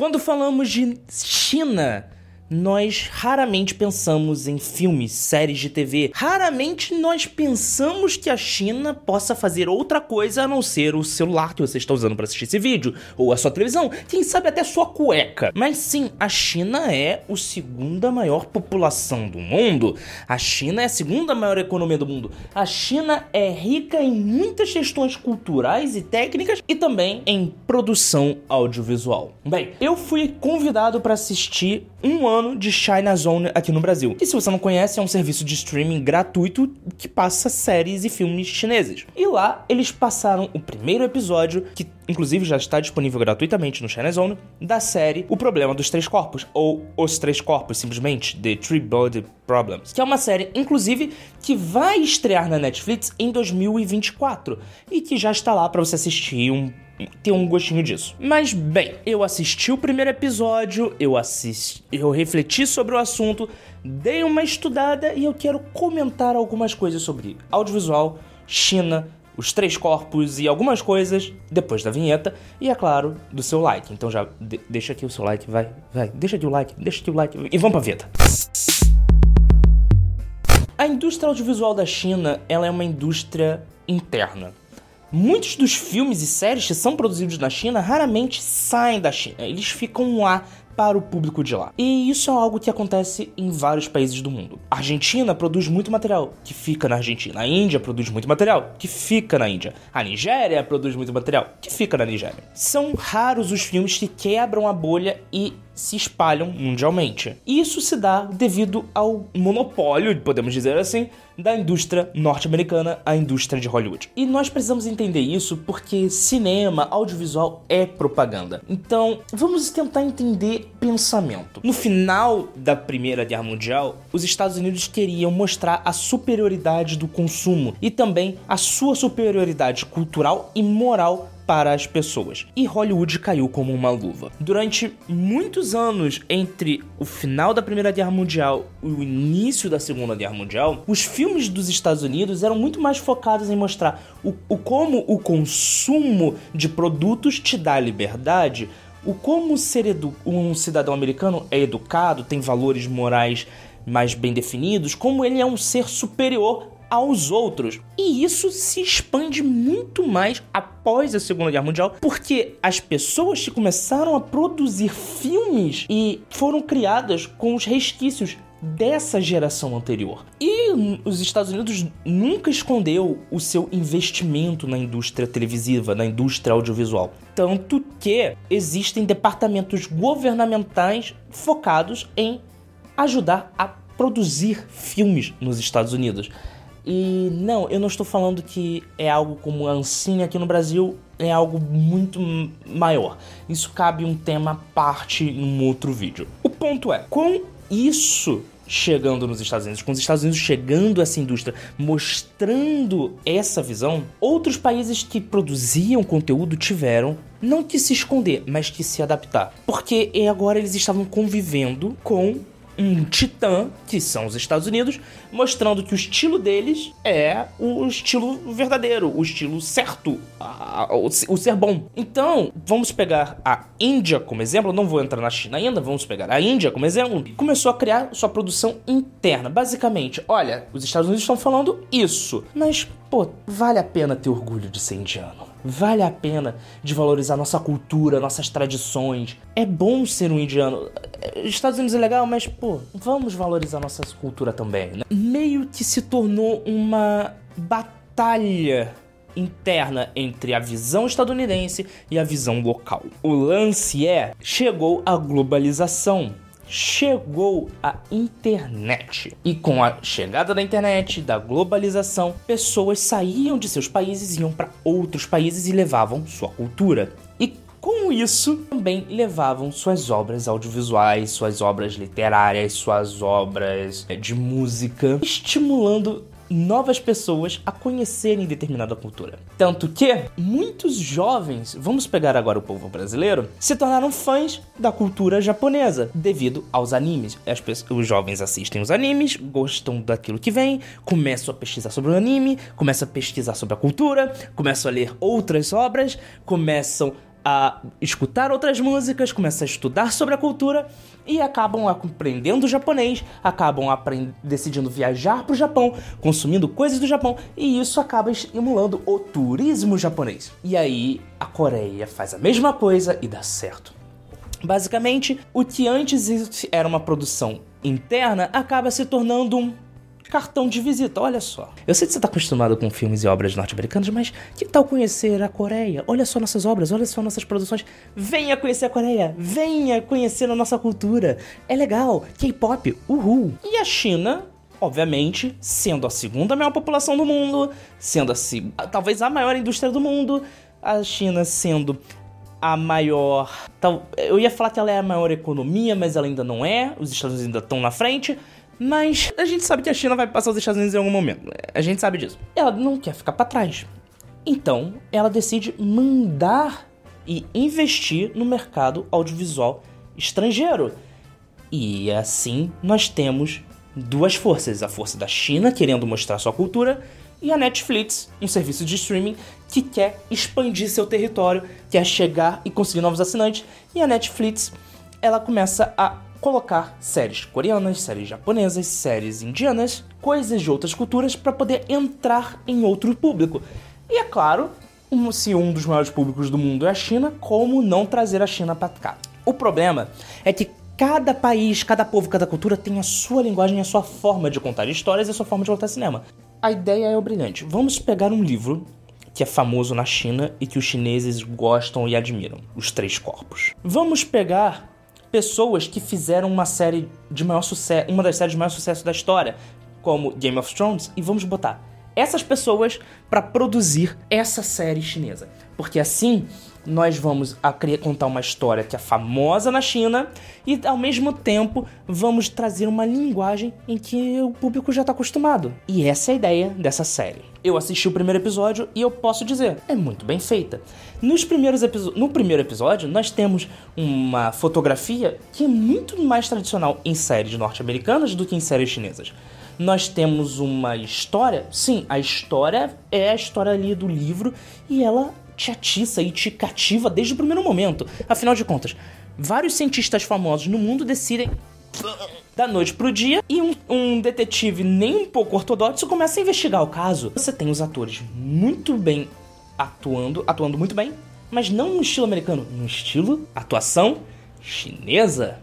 Quando falamos de China, nós raramente pensamos em filmes, séries de TV. Raramente nós pensamos que a China possa fazer outra coisa a não ser o celular que você está usando para assistir esse vídeo, ou a sua televisão, quem sabe até sua cueca. Mas sim, a China é a segunda maior população do mundo. A China é a segunda maior economia do mundo. A China é rica em muitas questões culturais e técnicas e também em produção audiovisual. Bem, eu fui convidado para assistir um ano de China Zone aqui no Brasil. E se você não conhece, é um serviço de streaming gratuito que passa séries e filmes chineses. E lá eles passaram o primeiro episódio, que inclusive já está disponível gratuitamente no China Zone, da série O Problema dos Três Corpos, ou Os Três Corpos, simplesmente, The Three Body Problems, que é uma série, inclusive, que vai estrear na Netflix em 2024 e que já está lá para você assistir um ter um gostinho disso. Mas bem, eu assisti o primeiro episódio, eu assisti, eu refleti sobre o assunto, dei uma estudada e eu quero comentar algumas coisas sobre audiovisual, China, os três corpos e algumas coisas depois da vinheta e é claro, do seu like. Então já de deixa aqui o seu like, vai, vai, deixa aqui o like, deixa aqui o like e vamos pra vinheta. A indústria audiovisual da China, ela é uma indústria interna. Muitos dos filmes e séries que são produzidos na China raramente saem da China. Eles ficam lá para o público de lá. E isso é algo que acontece em vários países do mundo. A Argentina produz muito material que fica na Argentina. A Índia produz muito material que fica na Índia. A Nigéria produz muito material que fica na Nigéria. São raros os filmes que quebram a bolha e se espalham mundialmente. Isso se dá devido ao monopólio, podemos dizer assim, da indústria norte-americana, a indústria de Hollywood. E nós precisamos entender isso porque cinema, audiovisual é propaganda. Então, vamos tentar entender pensamento. No final da Primeira Guerra Mundial, os Estados Unidos queriam mostrar a superioridade do consumo e também a sua superioridade cultural e moral para as pessoas. E Hollywood caiu como uma luva. Durante muitos anos entre o final da Primeira Guerra Mundial e o início da Segunda Guerra Mundial, os filmes dos Estados Unidos eram muito mais focados em mostrar o, o como o consumo de produtos te dá liberdade, o como ser um cidadão americano é educado, tem valores morais mais bem definidos, como ele é um ser superior aos outros. E isso se expande muito mais após a Segunda Guerra Mundial, porque as pessoas que começaram a produzir filmes e foram criadas com os resquícios dessa geração anterior. E os Estados Unidos nunca escondeu o seu investimento na indústria televisiva, na indústria audiovisual. Tanto que existem departamentos governamentais focados em ajudar a produzir filmes nos Estados Unidos. E não, eu não estou falando que é algo como a Ancine aqui no Brasil, é algo muito maior. Isso cabe um tema à parte em um outro vídeo. O ponto é, com isso chegando nos Estados Unidos, com os Estados Unidos chegando a essa indústria, mostrando essa visão, outros países que produziam conteúdo tiveram não que se esconder, mas que se adaptar. Porque agora eles estavam convivendo com um titã, que são os Estados Unidos, mostrando que o estilo deles é o estilo verdadeiro, o estilo certo, o, ser bom. Então, vamos pegar a Índia como exemplo, não vou entrar na China ainda, vamos pegar a Índia como exemplo, começou a criar sua produção interna. Basicamente, olha, os Estados Unidos estão falando isso, mas, pô, vale a pena ter orgulho de ser indiano. Vale a pena de valorizar nossa cultura, nossas tradições. É bom ser um indiano. Estados Unidos é legal, mas, pô, vamos valorizar nossa cultura também, né? Meio que se tornou uma batalha interna entre a visão estadunidense e a visão local. O lance é: chegou a globalização chegou a internet. E com a chegada da internet, da globalização, pessoas saíam de seus países, iam para outros países e levavam sua cultura. E com isso, também levavam suas obras audiovisuais, suas obras literárias, suas obras de música, estimulando novas pessoas a conhecerem determinada cultura. Tanto que muitos jovens, vamos pegar agora o povo brasileiro, se tornaram fãs da cultura japonesa devido aos animes. As pessoas, os jovens assistem os animes, gostam daquilo que vem, começam a pesquisar sobre o anime, começam a pesquisar sobre a cultura, começam a ler outras obras, começam a escutar outras músicas, começam a estudar sobre a cultura e acabam aprendendo japonês, acabam decidindo viajar para o Japão, consumindo coisas do Japão e isso acaba estimulando o turismo japonês. E aí a Coreia faz a mesma coisa e dá certo. Basicamente, o que antes era uma produção interna acaba se tornando um cartão de visita, olha só. Eu sei que você está acostumado com filmes e obras norte-americanas, mas que tal conhecer a Coreia? Olha só nossas obras, olha só nossas produções. Venha conhecer a Coreia, venha conhecer a nossa cultura. É legal, K-pop, uhul. E a China obviamente, sendo a segunda maior população do mundo, sendo a, talvez a maior indústria do mundo, a China sendo a maior. Eu ia falar que ela é a maior economia, mas ela ainda não é. Os Estados Unidos ainda estão na frente. Mas a gente sabe que a China vai passar os Estados Unidos em algum momento. A gente sabe disso. Ela não quer ficar para trás. Então, ela decide mandar e investir no mercado audiovisual estrangeiro. E assim nós temos duas forças: a força da China querendo mostrar sua cultura e a Netflix, um serviço de streaming que quer expandir seu território, quer chegar e conseguir novos assinantes. E a Netflix, ela começa a colocar séries coreanas, séries japonesas, séries indianas, coisas de outras culturas para poder entrar em outro público. E é claro, se um dos maiores públicos do mundo é a China, como não trazer a China para cá? O problema é que cada país, cada povo, cada cultura tem a sua linguagem, a sua forma de contar histórias e a sua forma de contar cinema. A ideia é o brilhante. Vamos pegar um livro que é famoso na China e que os chineses gostam e admiram, Os Três Corpos. Vamos pegar pessoas que fizeram uma série de maior sucesso, uma das séries de maior sucesso da história, como Game of Thrones, e vamos botar essas pessoas para produzir essa série chinesa. Porque assim nós vamos contar uma história que é famosa na China e ao mesmo tempo vamos trazer uma linguagem em que o público já está acostumado. E essa é a ideia dessa série. Eu assisti o primeiro episódio e eu posso dizer, é muito bem feita. Nos primeiros no primeiro episódio, nós temos uma fotografia que é muito mais tradicional em séries norte-americanas do que em séries chinesas nós temos uma história. Sim, a história é a história ali do livro e ela te atiça e te cativa desde o primeiro momento. Afinal de contas, vários cientistas famosos no mundo decidem da noite pro dia e um, um, detetive nem um pouco ortodoxo começa a investigar o caso. Você tem os atores muito bem atuando, atuando muito bem, mas não no estilo americano, no estilo atuação chinesa.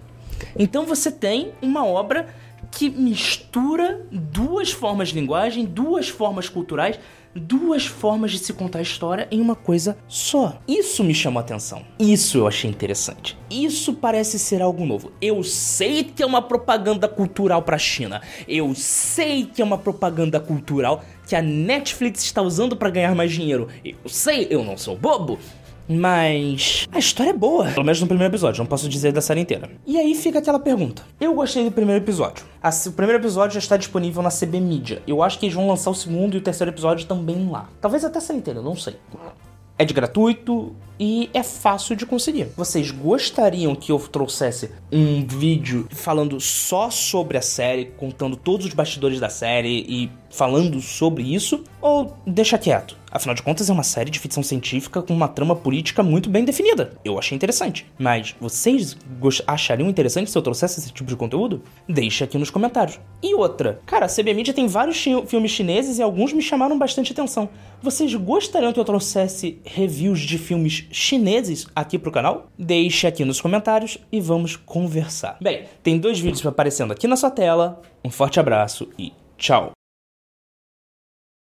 Então você tem uma obra que mistura duas formas de linguagem, duas formas culturais, duas formas de se contar a história em uma coisa só. Isso me chamou a atenção. Isso eu achei interessante. Isso parece ser algo novo. Eu sei que é uma propaganda cultural para a China. Eu sei que é uma propaganda cultural que a Netflix está usando para ganhar mais dinheiro. Eu sei, eu não sou bobo. Mas a história é boa. Pelo menos no primeiro episódio, não posso dizer da série inteira. E aí fica aquela pergunta. Eu gostei do primeiro episódio. O primeiro episódio já está disponível na CB Media. Eu acho que eles vão lançar o segundo e o terceiro episódio também lá. Talvez até a série inteira, não sei. É de gratuito e é fácil de conseguir. Vocês gostariam que eu trouxesse um vídeo falando só sobre a série, contando todos os bastidores da série e falando sobre isso? Ou deixa quieto? Afinal de contas, é uma série de ficção científica com uma trama política muito bem definida. Eu achei interessante. Mas vocês achariam interessante se eu trouxesse esse tipo de conteúdo? Deixa aqui nos comentários. E outra, cara, a CB Media tem vários filmes chineses e alguns me chamaram bastante atenção. Vocês gostariam que eu trouxesse reviews de chineses aqui pro canal? Deixe aqui nos comentários e vamos conversar. Bem, tem dois vídeos aparecendo aqui na sua tela. Um forte abraço e tchau!